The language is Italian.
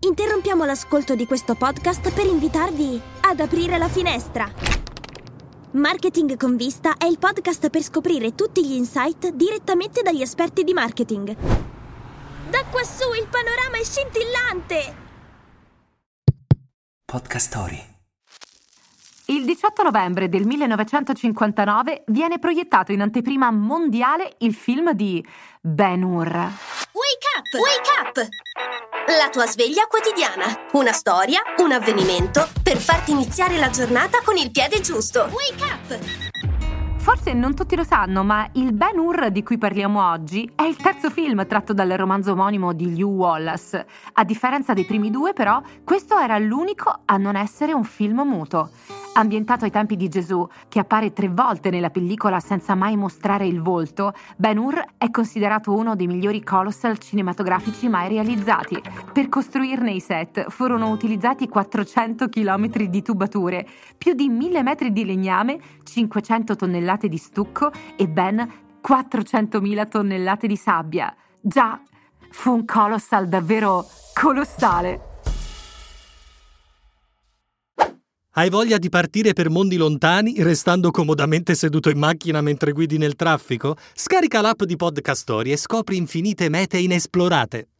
Interrompiamo l'ascolto di questo podcast per invitarvi ad aprire la finestra. Marketing con vista è il podcast per scoprire tutti gli insight direttamente dagli esperti di marketing. Da quassù il panorama è scintillante! Podcast Story. Il 18 novembre del 1959 viene proiettato in anteprima mondiale il film di Ben Hur. Wake up! Wake up! La tua sveglia quotidiana. Una storia, un avvenimento per farti iniziare la giornata con il piede giusto. Wake up! Forse non tutti lo sanno, ma il Ben Hur di cui parliamo oggi è il terzo film tratto dal romanzo omonimo di Lew Wallace. A differenza dei primi due, però, questo era l'unico a non essere un film muto ambientato ai tempi di Gesù, che appare tre volte nella pellicola senza mai mostrare il volto, Ben Hur è considerato uno dei migliori colossal cinematografici mai realizzati. Per costruirne i set furono utilizzati 400 km di tubature, più di 1000 metri di legname, 500 tonnellate di stucco e ben 400.000 tonnellate di sabbia. Già, fu un colossal davvero colossale. Hai voglia di partire per mondi lontani restando comodamente seduto in macchina mentre guidi nel traffico? Scarica l'app di Podcast Story e scopri infinite mete inesplorate.